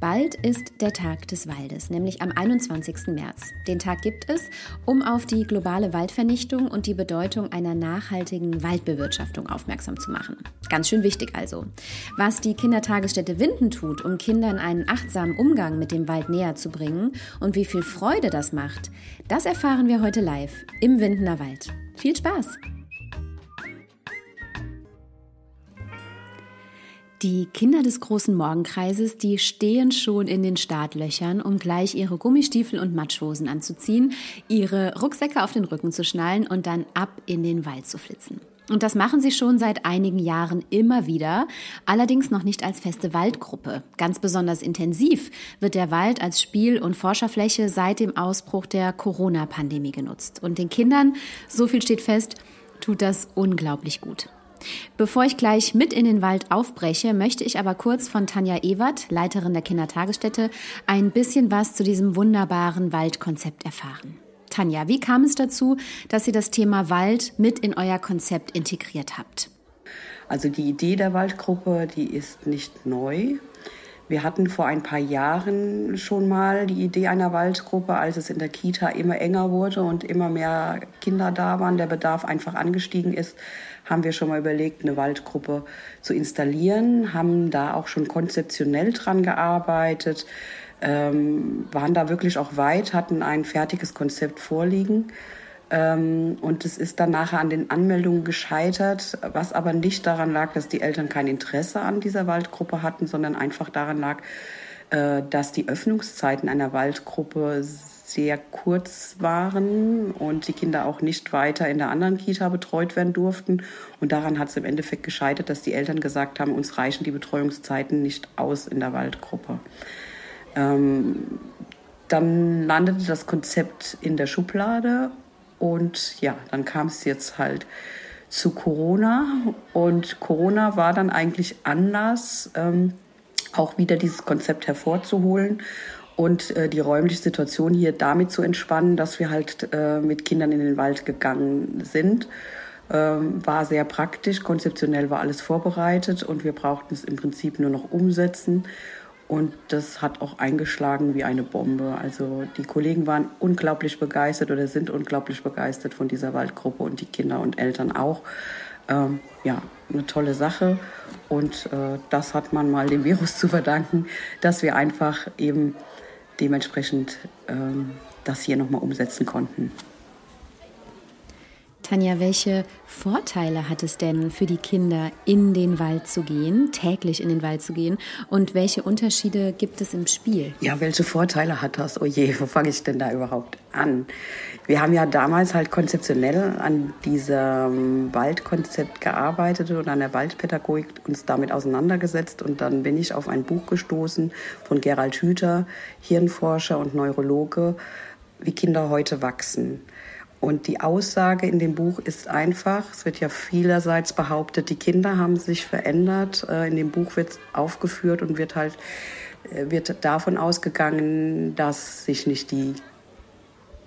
Bald ist der Tag des Waldes, nämlich am 21. März. Den Tag gibt es, um auf die globale Waldvernichtung und die Bedeutung einer nachhaltigen Waldbewirtschaftung aufmerksam zu machen. Ganz schön wichtig also. Was die Kindertagesstätte Winden tut, um Kindern einen achtsamen Umgang mit dem Wald näher zu bringen und wie viel Freude das macht, das erfahren wir heute live im Windener Wald. Viel Spaß! Die Kinder des großen Morgenkreises, die stehen schon in den Startlöchern, um gleich ihre Gummistiefel und Matschhosen anzuziehen, ihre Rucksäcke auf den Rücken zu schnallen und dann ab in den Wald zu flitzen. Und das machen sie schon seit einigen Jahren immer wieder, allerdings noch nicht als feste Waldgruppe. Ganz besonders intensiv wird der Wald als Spiel- und Forscherfläche seit dem Ausbruch der Corona-Pandemie genutzt. Und den Kindern, so viel steht fest, tut das unglaublich gut. Bevor ich gleich mit in den Wald aufbreche, möchte ich aber kurz von Tanja Ewert, Leiterin der Kindertagesstätte, ein bisschen was zu diesem wunderbaren Waldkonzept erfahren. Tanja, wie kam es dazu, dass Sie das Thema Wald mit in euer Konzept integriert habt? Also die Idee der Waldgruppe, die ist nicht neu. Wir hatten vor ein paar Jahren schon mal die Idee einer Waldgruppe, als es in der Kita immer enger wurde und immer mehr Kinder da waren, der Bedarf einfach angestiegen ist, haben wir schon mal überlegt, eine Waldgruppe zu installieren, haben da auch schon konzeptionell dran gearbeitet, ähm, waren da wirklich auch weit, hatten ein fertiges Konzept vorliegen. Ähm, und es ist dann nachher an den Anmeldungen gescheitert, was aber nicht daran lag, dass die Eltern kein Interesse an dieser Waldgruppe hatten, sondern einfach daran lag, dass die Öffnungszeiten einer Waldgruppe sehr kurz waren und die Kinder auch nicht weiter in der anderen Kita betreut werden durften. Und daran hat es im Endeffekt gescheitert, dass die Eltern gesagt haben, uns reichen die Betreuungszeiten nicht aus in der Waldgruppe. Ähm, dann landete das Konzept in der Schublade und ja, dann kam es jetzt halt zu Corona und Corona war dann eigentlich Anlass, ähm, auch wieder dieses Konzept hervorzuholen und äh, die räumliche Situation hier damit zu entspannen, dass wir halt äh, mit Kindern in den Wald gegangen sind. Ähm, war sehr praktisch, konzeptionell war alles vorbereitet und wir brauchten es im Prinzip nur noch umsetzen. Und das hat auch eingeschlagen wie eine Bombe. Also die Kollegen waren unglaublich begeistert oder sind unglaublich begeistert von dieser Waldgruppe und die Kinder und Eltern auch. Ähm, ja, eine tolle Sache. Und äh, das hat man mal dem Virus zu verdanken, dass wir einfach eben dementsprechend ähm, das hier nochmal umsetzen konnten. Tanja, welche Vorteile hat es denn für die Kinder, in den Wald zu gehen, täglich in den Wald zu gehen? Und welche Unterschiede gibt es im Spiel? Ja, welche Vorteile hat das? Oh je, wo fange ich denn da überhaupt an? Wir haben ja damals halt konzeptionell an diesem Waldkonzept gearbeitet und an der Waldpädagogik uns damit auseinandergesetzt. Und dann bin ich auf ein Buch gestoßen von Gerald Hüther, Hirnforscher und Neurologe, wie Kinder heute wachsen. Und die Aussage in dem Buch ist einfach, es wird ja vielerseits behauptet, die Kinder haben sich verändert. Äh, in dem Buch wird aufgeführt und wird halt äh, wird davon ausgegangen, dass sich nicht die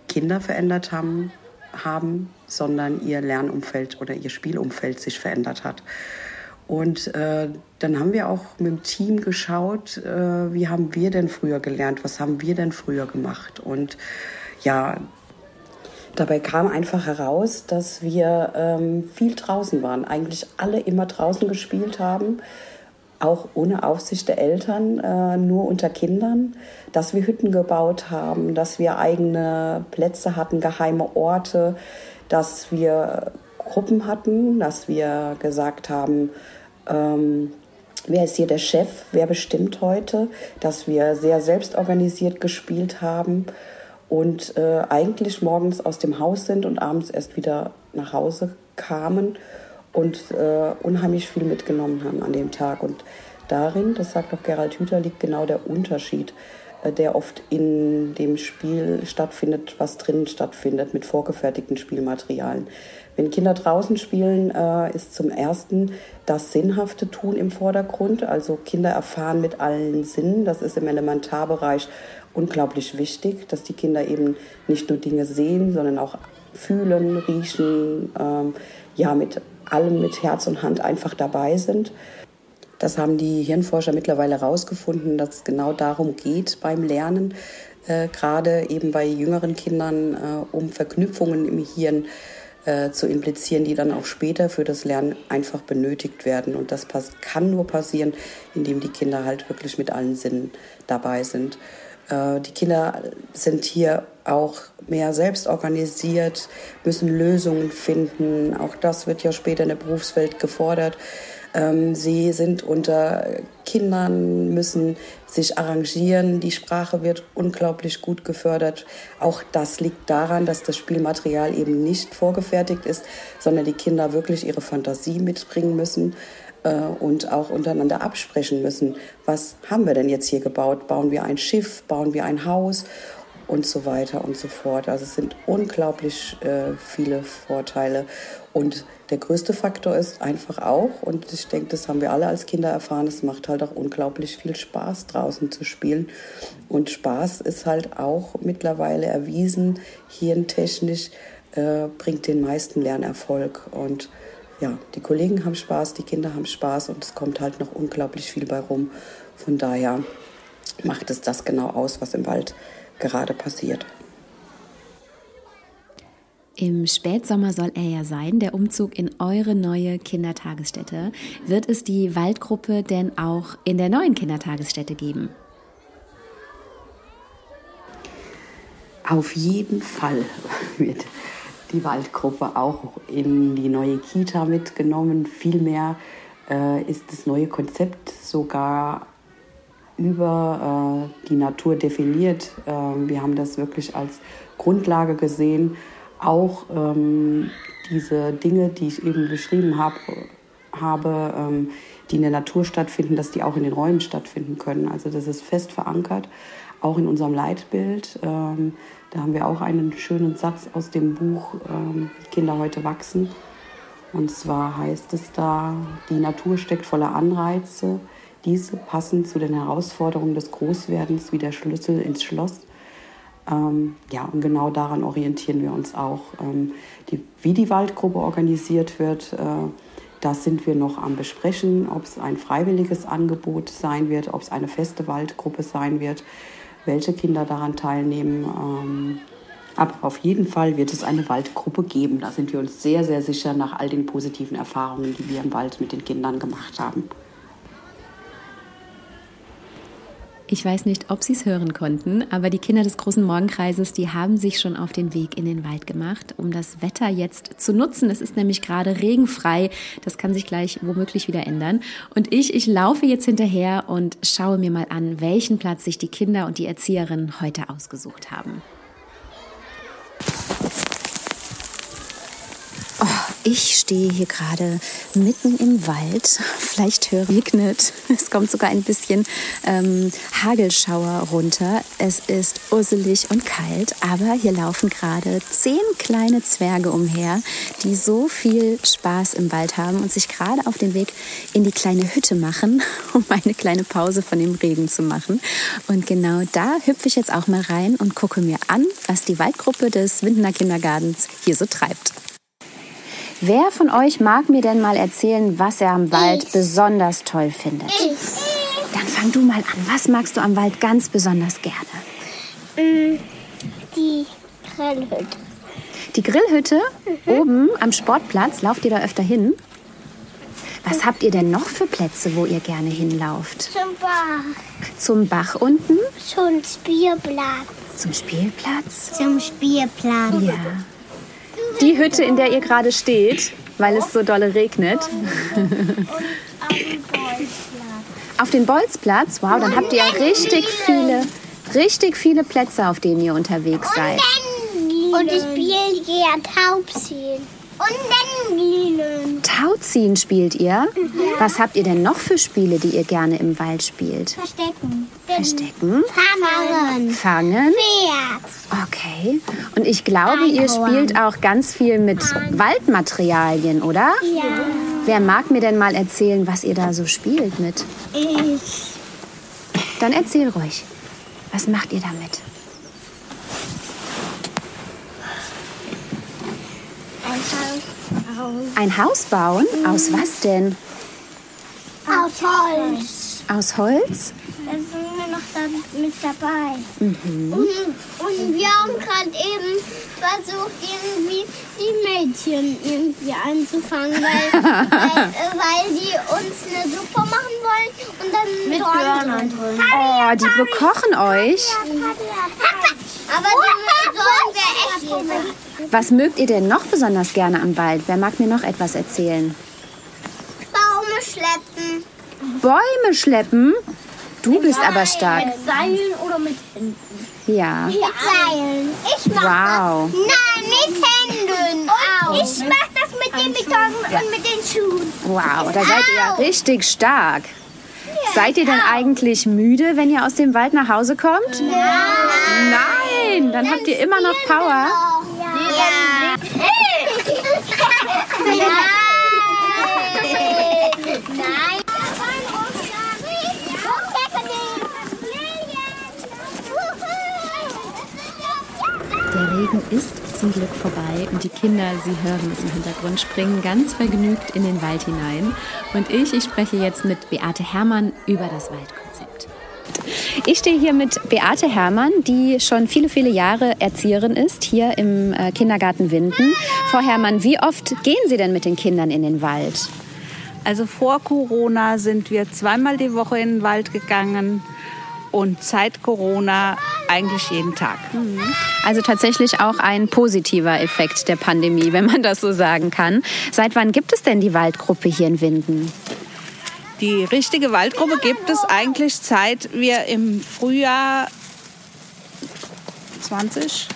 Kinder verändert haben, haben sondern ihr Lernumfeld oder ihr Spielumfeld sich verändert hat. Und äh, dann haben wir auch mit dem Team geschaut, äh, wie haben wir denn früher gelernt, was haben wir denn früher gemacht. Und ja, Dabei kam einfach heraus, dass wir ähm, viel draußen waren, eigentlich alle immer draußen gespielt haben, auch ohne Aufsicht der Eltern, äh, nur unter Kindern, dass wir Hütten gebaut haben, dass wir eigene Plätze hatten, geheime Orte, dass wir Gruppen hatten, dass wir gesagt haben, ähm, wer ist hier der Chef, wer bestimmt heute, dass wir sehr selbstorganisiert gespielt haben und äh, eigentlich morgens aus dem Haus sind und abends erst wieder nach Hause kamen und äh, unheimlich viel mitgenommen haben an dem Tag. Und darin, das sagt auch Gerald Hüther, liegt genau der Unterschied. Äh, der oft in dem Spiel stattfindet, was drinnen stattfindet, mit vorgefertigten Spielmaterialien. Wenn Kinder draußen spielen, äh, ist zum ersten das sinnhafte Tun im Vordergrund. Also Kinder erfahren mit allen Sinnen. Das ist im Elementarbereich unglaublich wichtig, dass die Kinder eben nicht nur Dinge sehen, sondern auch fühlen, riechen, ähm, ja, mit allem mit Herz und Hand einfach dabei sind. Das haben die Hirnforscher mittlerweile herausgefunden, dass es genau darum geht beim Lernen, äh, gerade eben bei jüngeren Kindern, äh, um Verknüpfungen im Hirn äh, zu implizieren, die dann auch später für das Lernen einfach benötigt werden. Und das kann nur passieren, indem die Kinder halt wirklich mit allen Sinnen dabei sind. Äh, die Kinder sind hier auch mehr selbst organisiert, müssen Lösungen finden. Auch das wird ja später in der Berufswelt gefordert. Ähm, sie sind unter Kindern, müssen sich arrangieren. Die Sprache wird unglaublich gut gefördert. Auch das liegt daran, dass das Spielmaterial eben nicht vorgefertigt ist, sondern die Kinder wirklich ihre Fantasie mitbringen müssen äh, und auch untereinander absprechen müssen. Was haben wir denn jetzt hier gebaut? Bauen wir ein Schiff? Bauen wir ein Haus? und so weiter und so fort. Also es sind unglaublich äh, viele Vorteile. Und der größte Faktor ist einfach auch, und ich denke, das haben wir alle als Kinder erfahren, es macht halt auch unglaublich viel Spaß draußen zu spielen. Und Spaß ist halt auch mittlerweile erwiesen, hirntechnisch äh, bringt den meisten Lernerfolg. Und ja, die Kollegen haben Spaß, die Kinder haben Spaß und es kommt halt noch unglaublich viel bei rum. Von daher macht es das genau aus, was im Wald gerade passiert. Im Spätsommer soll er ja sein, der Umzug in eure neue Kindertagesstätte. Wird es die Waldgruppe denn auch in der neuen Kindertagesstätte geben? Auf jeden Fall wird die Waldgruppe auch in die neue Kita mitgenommen. Vielmehr äh, ist das neue Konzept sogar über äh, die Natur definiert. Äh, wir haben das wirklich als Grundlage gesehen, auch ähm, diese Dinge, die ich eben beschrieben hab, habe, ähm, die in der Natur stattfinden, dass die auch in den Räumen stattfinden können. Also das ist fest verankert, auch in unserem Leitbild. Ähm, da haben wir auch einen schönen Satz aus dem Buch ähm, Kinder heute wachsen. Und zwar heißt es da, die Natur steckt voller Anreize, diese passen zu den Herausforderungen des Großwerdens wie der Schlüssel ins Schloss. Ähm, ja, und genau daran orientieren wir uns auch. Ähm, die, wie die Waldgruppe organisiert wird, äh, das sind wir noch am Besprechen, ob es ein freiwilliges Angebot sein wird, ob es eine feste Waldgruppe sein wird, welche Kinder daran teilnehmen. Ähm, aber auf jeden Fall wird es eine Waldgruppe geben. Da sind wir uns sehr, sehr sicher nach all den positiven Erfahrungen, die wir im Wald mit den Kindern gemacht haben. Ich weiß nicht, ob Sie es hören konnten, aber die Kinder des großen Morgenkreises, die haben sich schon auf den Weg in den Wald gemacht, um das Wetter jetzt zu nutzen. Es ist nämlich gerade regenfrei. Das kann sich gleich womöglich wieder ändern. Und ich, ich laufe jetzt hinterher und schaue mir mal an, welchen Platz sich die Kinder und die Erzieherinnen heute ausgesucht haben. Ich stehe hier gerade mitten im Wald. Vielleicht höre regnet. Es kommt sogar ein bisschen ähm, Hagelschauer runter. Es ist urselig und kalt, aber hier laufen gerade zehn kleine Zwerge umher, die so viel Spaß im Wald haben und sich gerade auf den Weg in die kleine Hütte machen, um eine kleine Pause von dem Regen zu machen. Und genau da hüpfe ich jetzt auch mal rein und gucke mir an, was die Waldgruppe des Windener Kindergartens hier so treibt. Wer von euch mag mir denn mal erzählen, was er am Wald ich. besonders toll findet? Ich. Dann fang du mal an. Was magst du am Wald ganz besonders gerne? Mm, die Grillhütte. Die Grillhütte? Mhm. Oben am Sportplatz? Lauft ihr da öfter hin? Was mhm. habt ihr denn noch für Plätze, wo ihr gerne hinlauft? Zum Bach. Zum Bach unten? Zum Spielplatz. Zum Spielplatz? Zum Spielplatz. Ja die Hütte, in der ihr gerade steht, weil es so dolle regnet. auf den Bolzplatz. Wow, dann habt ihr ja richtig viele, richtig viele Plätze, auf denen ihr unterwegs seid. Und ich spiele hier Taubsehen. Und dann Lilien. Tauziehen spielt ihr. Was habt ihr denn noch für Spiele, die ihr gerne im Wald spielt? Verstecken. Verstecken, Fangen. fangen. Pferd. Okay. Und ich glaube, ihr spielt auch ganz viel mit Waldmaterialien, oder? Ja. Wer mag mir denn mal erzählen, was ihr da so spielt mit? Ich. Dann erzähl ruhig. Was macht ihr damit? Ein Haus aus, Ein Haus bauen? Aus was denn? aus Holz. Aus Holz? Da sind wir noch da mit dabei. Und, und wir haben gerade eben versucht, irgendwie die Mädchen irgendwie einzufangen, weil, weil, äh, weil die uns eine Suppe machen wollen und dann mit Körnern drin. Oh, die bekochen euch. Aber die sollen wir echt. Was mögt ihr denn noch besonders gerne am Wald? Wer mag mir noch etwas erzählen? Baume schleppen. Bäume schleppen? Du bist aber stark. Seilen oder mit Händen? Ja. Mit Seilen. Ich mach Wow. das. Nein, mit Händen. Und ich mach das mit den Beton und mit den Schuhen. Wow, da seid ihr ja richtig stark. Seid ihr denn eigentlich müde, wenn ihr aus dem Wald nach Hause kommt? Nein, dann habt ihr immer noch Power. Ja. Nein. Nein. Der Regen ist zum Glück vorbei und die Kinder, Sie hören es im Hintergrund, springen ganz vergnügt in den Wald hinein. Und ich, ich spreche jetzt mit Beate Herrmann über das Waldkonzept. Ich stehe hier mit Beate Herrmann, die schon viele, viele Jahre Erzieherin ist, hier im äh, Kindergarten Winden. Frau Herrmann, wie oft gehen Sie denn mit den Kindern in den Wald? Also vor Corona sind wir zweimal die Woche in den Wald gegangen und seit Corona eigentlich jeden Tag. Also tatsächlich auch ein positiver Effekt der Pandemie, wenn man das so sagen kann. Seit wann gibt es denn die Waldgruppe hier in Winden? Die richtige Waldgruppe gibt es eigentlich seit wir im Frühjahr 20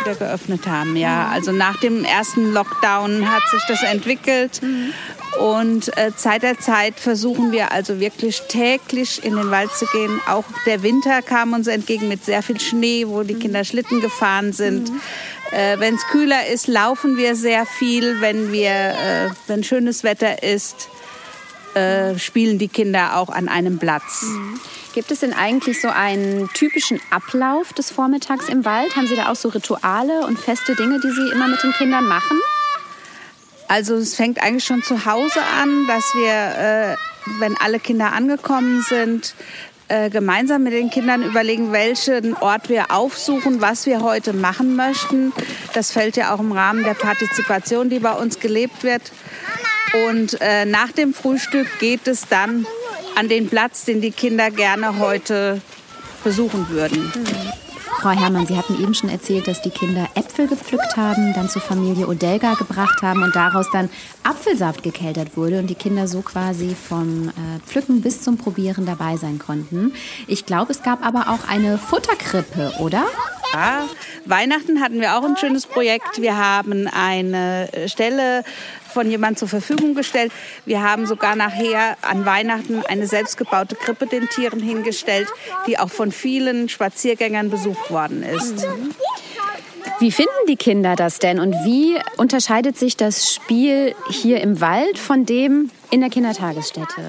wieder geöffnet haben. Ja, also nach dem ersten Lockdown hat sich das entwickelt. Und äh, Zeit der Zeit versuchen wir also wirklich täglich in den Wald zu gehen. Auch der Winter kam uns entgegen mit sehr viel Schnee, wo die Kinder Schlitten gefahren sind. Äh, wenn es kühler ist, laufen wir sehr viel. Wenn wir, äh, wenn schönes Wetter ist, äh, spielen die Kinder auch an einem Platz. Gibt es denn eigentlich so einen typischen Ablauf des Vormittags im Wald? Haben Sie da auch so Rituale und feste Dinge, die Sie immer mit den Kindern machen? Also es fängt eigentlich schon zu Hause an, dass wir, äh, wenn alle Kinder angekommen sind, äh, gemeinsam mit den Kindern überlegen, welchen Ort wir aufsuchen, was wir heute machen möchten. Das fällt ja auch im Rahmen der Partizipation, die bei uns gelebt wird. Und äh, nach dem Frühstück geht es dann an den Platz, den die Kinder gerne heute besuchen würden. Frau Herrmann, Sie hatten eben schon erzählt, dass die Kinder Äpfel gepflückt haben, dann zur Familie Odelga gebracht haben und daraus dann Apfelsaft gekeltert wurde und die Kinder so quasi vom äh, Pflücken bis zum Probieren dabei sein konnten. Ich glaube, es gab aber auch eine Futterkrippe, oder? Ja, Weihnachten hatten wir auch ein schönes Projekt. Wir haben eine Stelle von jemandem zur Verfügung gestellt. Wir haben sogar nachher an Weihnachten eine selbstgebaute Krippe den Tieren hingestellt, die auch von vielen Spaziergängern besucht worden ist. Wie finden die Kinder das denn und wie unterscheidet sich das Spiel hier im Wald von dem in der Kindertagesstätte?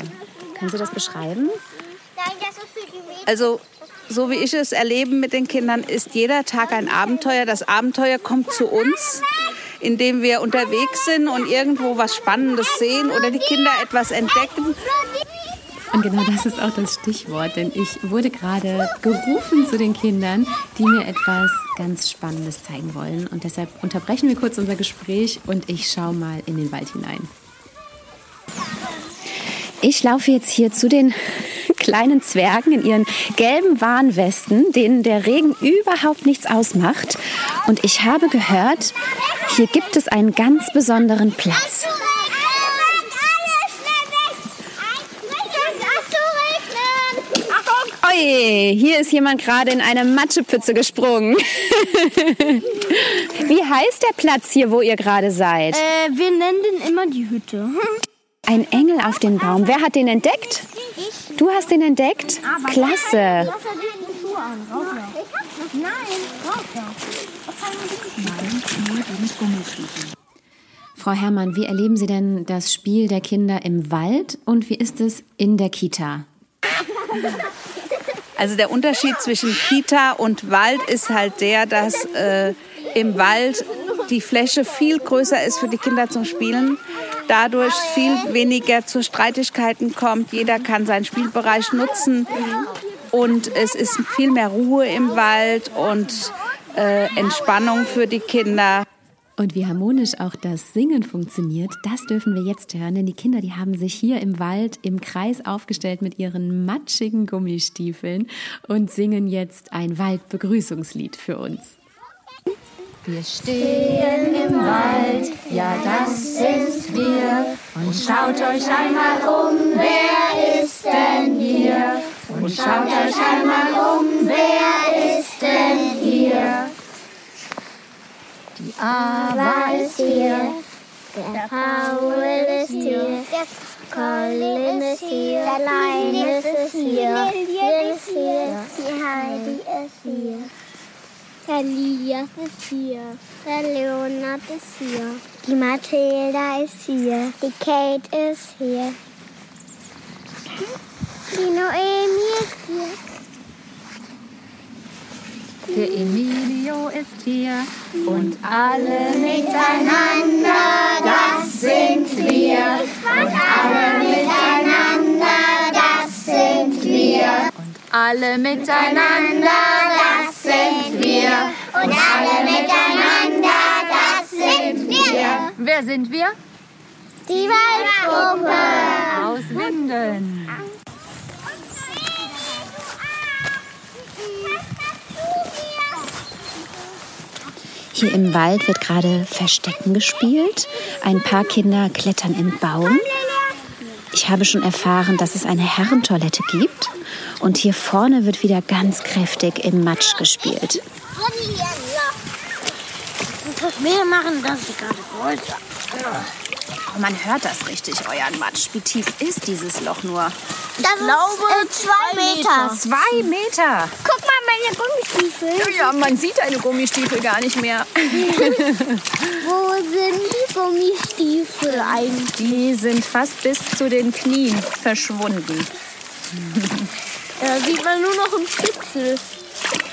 Können Sie das beschreiben? Also so wie ich es erlebe mit den Kindern, ist jeder Tag ein Abenteuer. Das Abenteuer kommt zu uns, indem wir unterwegs sind und irgendwo was Spannendes sehen oder die Kinder etwas entdecken. Und genau das ist auch das Stichwort, denn ich wurde gerade gerufen zu den Kindern, die mir etwas ganz Spannendes zeigen wollen. Und deshalb unterbrechen wir kurz unser Gespräch und ich schaue mal in den Wald hinein. Ich laufe jetzt hier zu den kleinen Zwergen in ihren gelben Warnwesten, denen der Regen überhaupt nichts ausmacht. Und ich habe gehört, hier gibt es einen ganz besonderen Platz. Oi, hier ist jemand gerade in eine Matschepfütze gesprungen. Wie heißt der Platz hier, wo ihr gerade seid? Äh, wir nennen den immer die Hütte. Ein Engel auf dem Baum. Wer hat den entdeckt? Du hast den entdeckt? Klasse. Lass er die Schuhe an. Nein, Frau Herrmann, wie erleben Sie denn das Spiel der Kinder im Wald und wie ist es in der Kita? Also der Unterschied zwischen Kita und Wald ist halt der, dass äh, im Wald die Fläche viel größer ist für die Kinder zum Spielen. Dadurch viel weniger zu Streitigkeiten kommt. Jeder kann seinen Spielbereich nutzen und es ist viel mehr Ruhe im Wald und äh, Entspannung für die Kinder. Und wie harmonisch auch das Singen funktioniert, das dürfen wir jetzt hören, denn die Kinder, die haben sich hier im Wald im Kreis aufgestellt mit ihren matschigen Gummistiefeln und singen jetzt ein Waldbegrüßungslied für uns. Wir stehen im Wald, ja das sind wir. Und schaut euch einmal um, wer ist denn hier? Und schaut euch einmal um, wer ist denn hier? Die Ava ist hier, Der Paul ist hier. Der Colin ist hier. Der Linus ist hier. Lilian ist hier. Die Heidi ist hier. Der Lias ist hier. Der Leonard ist hier. Die Mathilda ist hier. Die Kate ist hier. Die Noemi ist hier. der Emilio ist hier. Und alle miteinander, das sind wir. Und alle miteinander, das sind wir. Und alle miteinander, das sind wir. Und alle miteinander, das sind wir. Wer sind wir? Die Waldgruppe. Aus Winden. Hier im Wald wird gerade Verstecken gespielt. Ein paar Kinder klettern im Baum. Ich habe schon erfahren, dass es eine Herrentoilette gibt. Und hier vorne wird wieder ganz kräftig im Matsch gespielt. Wir machen das gerade größer. Man hört das richtig, euren Matsch. Wie tief ist dieses Loch nur? Das glaube ist, äh, zwei Meter. Zwei Meter. Guck mal meine Gummistiefel. Ja, man sieht deine Gummistiefel gar nicht mehr. Wo sind die Gummistiefel eigentlich? Die sind fast bis zu den Knien verschwunden. Da sieht man nur noch ein Pixel.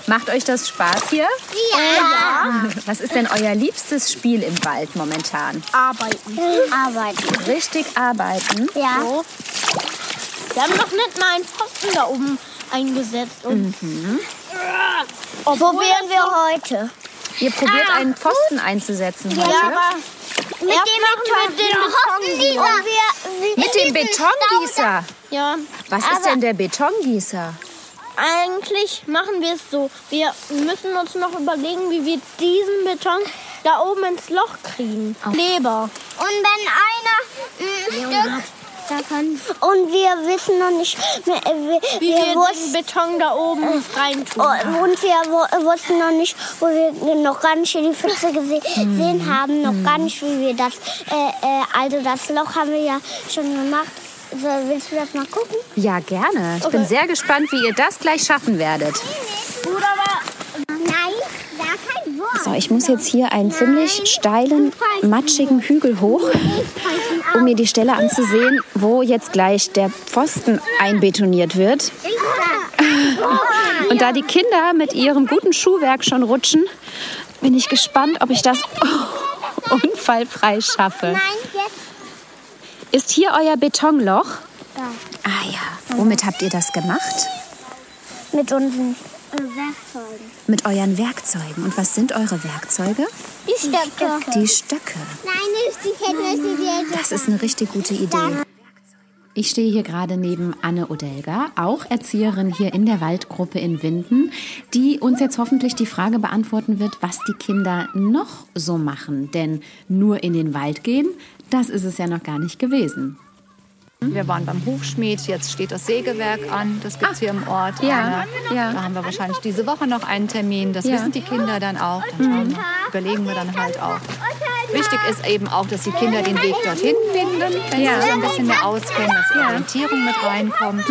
Macht euch das Spaß hier? Ja. Was ist denn euer liebstes Spiel im Wald momentan? Arbeiten. Arbeiten. Richtig arbeiten. Ja. Wir haben noch nicht mal einen Pfosten da oben eingesetzt. Und Wo wären wir heute? Ihr probiert einen Pfosten einzusetzen heute. mit dem Betongießer. Wir, Mit dem Betongießer. Ja. Was ist denn der Betongießer? Eigentlich machen wir es so. Wir müssen uns noch überlegen, wie wir diesen Beton da oben ins Loch kriegen. Kleber. Und wenn einer ein Stück... Und wir wissen noch nicht, wir, wir, Wie wir wir wussten, den Beton da oben reintun. Oh, Und wir wo- wussten noch nicht, wo wir noch gar nicht in die Pfütze gese- gesehen haben, noch gar nicht, wie wir das, äh, äh, also das Loch haben wir ja schon gemacht. So, willst du das mal gucken? Ja, gerne. Ich bin sehr gespannt, wie ihr das gleich schaffen werdet. Kein Wort. So, ich muss jetzt hier einen ziemlich steilen, matschigen Hügel hoch, um mir die Stelle anzusehen, wo jetzt gleich der Pfosten einbetoniert wird. Und da die Kinder mit ihrem guten Schuhwerk schon rutschen, bin ich gespannt, ob ich das unfallfrei schaffe. Ist hier euer Betonloch? Ah ja. Womit habt ihr das gemacht? Mit unseren äh, Werkzeugen. Mit euren Werkzeugen. Und was sind eure Werkzeuge? Die Stöcke. Die Stöcke. Nein, nicht die Kette, die Das ist eine richtig gute Idee. Ich stehe hier gerade neben Anne Odelga, auch Erzieherin hier in der Waldgruppe in Winden, die uns jetzt hoffentlich die Frage beantworten wird, was die Kinder noch so machen. Denn nur in den Wald gehen, das ist es ja noch gar nicht gewesen. Wir waren beim Hufschmied, jetzt steht das Sägewerk an, das gibt es hier im Ort. Ja, ja. Da haben wir wahrscheinlich diese Woche noch einen Termin. Das Ja. wissen die Kinder dann auch. Dann wir, überlegen wir dann halt auch. Wichtig ist eben auch, dass die Kinder den Weg dorthin finden, wenn Ja. sie sich ein bisschen mehr auskennen, dass die. Orientierung mit reinkommt,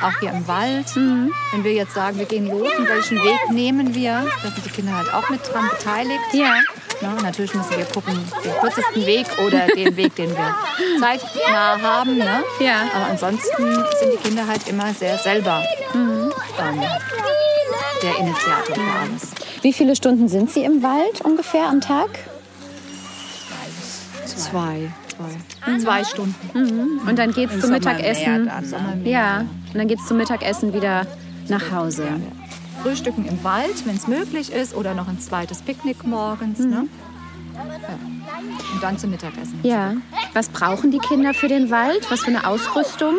auch hier im Wald. Wenn wir jetzt sagen, wir gehen los, und welchen Weg nehmen wir, da sind die Kinder halt auch mit dran beteiligt. Ja. Na, natürlich müssen wir gucken, den kürzesten Weg oder den Weg, den wir zeitnah haben. Ne? Ja. Aber ansonsten sind die Kinder halt immer sehr selber ähm, der Initiator für alles. Wie viele Stunden sind Sie im Wald ungefähr am Tag? Zwei. Zwei, zwei Stunden. Und dann geht's zum Sommer Mittagessen. mehr dann, ne? Ja, und dann geht's zum Mittagessen wieder nach Hause. Frühstücken im Wald, wenn es möglich ist, oder noch ein zweites Picknick morgens. Ne? Ja. Und dann zum Mittagessen. Ja. Was brauchen die Kinder für den Wald? Was für eine Ausrüstung?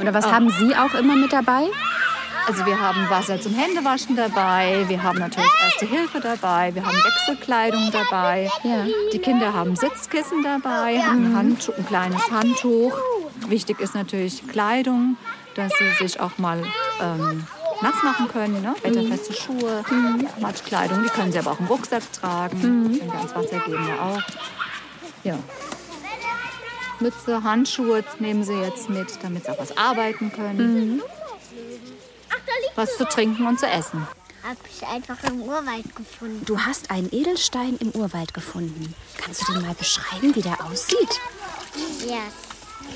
Oder was haben Sie auch immer mit dabei? Also wir haben Wasser zum Händewaschen dabei, wir haben natürlich Erste Hilfe dabei, wir haben Wechselkleidung dabei. Ja. Die Kinder haben Sitzkissen dabei, ein, Handtuch, ein kleines Handtuch. Wichtig ist natürlich Kleidung, dass sie sich auch mal ähm, nass machen können. Ne? Wetterfeste Schuhe, Matschkleidung, die können sie aber auch im Rucksack tragen. Wenn wir ans Wasser gehen, ja auch. Ja. Mütze, Handschuhe nehmen sie jetzt mit, damit sie auch was arbeiten können. Was zu trinken und zu essen. Hab ich einfach im Urwald gefunden. Du hast einen Edelstein im Urwald gefunden. Kannst du den mal beschreiben, wie der aussieht? Ja,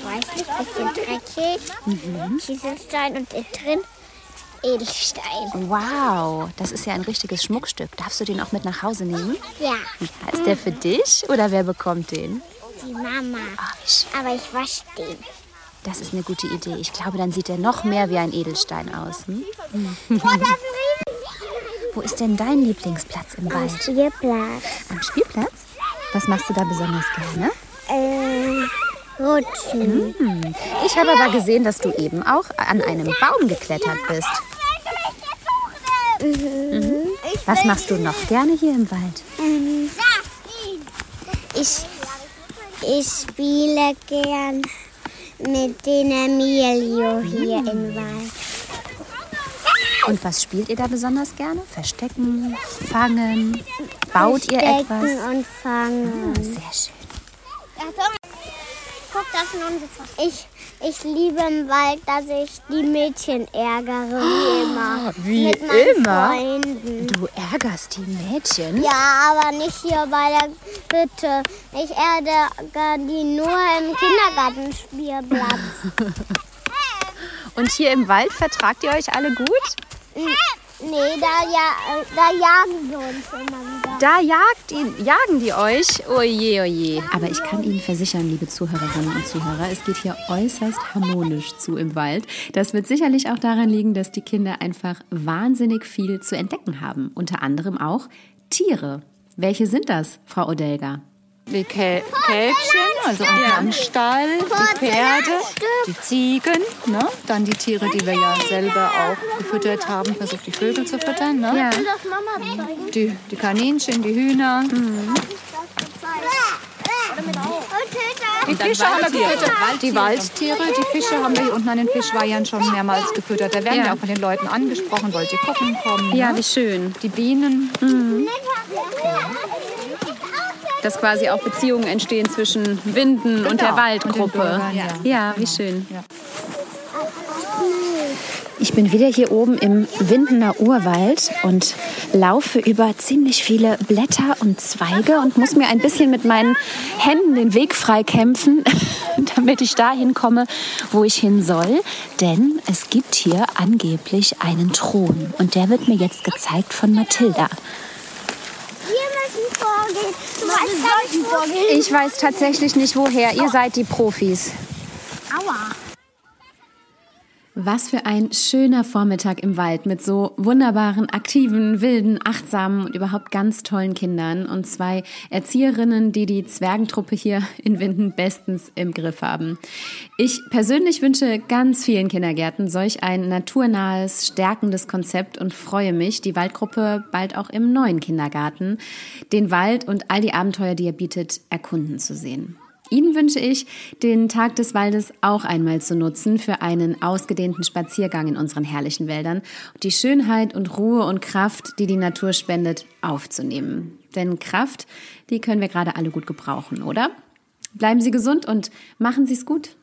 weiß nicht, bisschen dreckig. Kieselstein und innen drin Edelstein. Wow, das ist ja ein richtiges Schmuckstück. Darfst du den auch mit nach Hause nehmen? Ja, Ist der für dich oder wer bekommt den? die Mama. Schön. Aber ich wasche den. Das ist eine gute Idee. Ich glaube, dann sieht er noch mehr wie ein Edelstein aus. Hm? Wo ist denn dein Lieblingsplatz im Wald? Spielplatz. Am Spielplatz? Was machst du da besonders gerne? Rutschen. Ich habe aber gesehen, dass du eben auch an einem Baum geklettert bist. Mhm. Was machst du noch gerne hier im Wald? Ich, ich spiele gern mit den Emilio hier im Wald. Und was spielt ihr da besonders gerne? Verstecken, fangen? Baut ihr Stecken etwas? und fangen. Sehr schön. Das ist ein ich, ich liebe im Wald, dass ich die Mädchen ärgere, wie immer. wie Mit meinen immer? Freunden. Du ärgerst die Mädchen? Ja, aber nicht hier bei der Hütte. Ich ärgere die nur im Kindergartenspielplatz. Und hier im Wald vertragt ihr euch alle gut? Nee, da, ja, äh, da jagen wir uns immer wieder. Da jagt die, jagen die euch? Oje, oje. Aber ich kann Ihnen versichern, liebe Zuhörerinnen und Zuhörer, es geht hier äußerst harmonisch zu im Wald. Das wird sicherlich auch daran liegen, dass die Kinder einfach wahnsinnig viel zu entdecken haben. Unter anderem auch Tiere. Welche sind das, Frau Odelga? Die Kä Kälbchen, also am Stall, die Pferde, die Ziegen, ne? dann die Tiere, die wir ja selber auch gefüttert haben, versucht die Vögel zu füttern. Ne? Die, die Kaninchen, die Hühner. Die Fische haben wir gefüttert. Die Waldtiere, die Fische haben wir hier unten an den Fischweihern schon mehrmals gefüttert. Da werden Ja. wir auch von den Leuten angesprochen, wollt ihr gucken kommen. Ja, ne? wie schön. Die Bienen. Dass quasi auch Beziehungen entstehen zwischen Winden und der Genau, Waldgruppe. und ja. ja, wie schön. Ja. Ich bin wieder hier oben im Windener Urwald und laufe über ziemlich viele Blätter und Zweige und muss mir ein bisschen mit meinen Händen den Weg frei kämpfen, damit ich dahin komme, wo ich hin soll. Denn es gibt hier angeblich einen Thron und der wird mir jetzt gezeigt von Mathilda. Wir müssen vorgehen. Ich weiß tatsächlich nicht woher. Ihr seid die Profis. Aua. Was für ein schöner Vormittag im Wald mit so wunderbaren, aktiven, wilden, achtsamen und überhaupt ganz tollen Kindern und zwei Erzieherinnen, die die Zwergentruppe hier in Winden bestens im Griff haben. Ich persönlich wünsche ganz vielen Kindergärten solch ein naturnahes, stärkendes Konzept und freue mich, die Waldgruppe bald auch im neuen Kindergarten, den Wald und all die Abenteuer, die er bietet, erkunden zu sehen. Ihnen wünsche ich, den Tag des Waldes auch einmal zu nutzen für einen ausgedehnten Spaziergang in unseren herrlichen Wäldern und die Schönheit und Ruhe und Kraft, die die Natur spendet, aufzunehmen. Denn Kraft, die können wir gerade alle gut gebrauchen, oder? Bleiben Sie gesund und machen Sie es gut.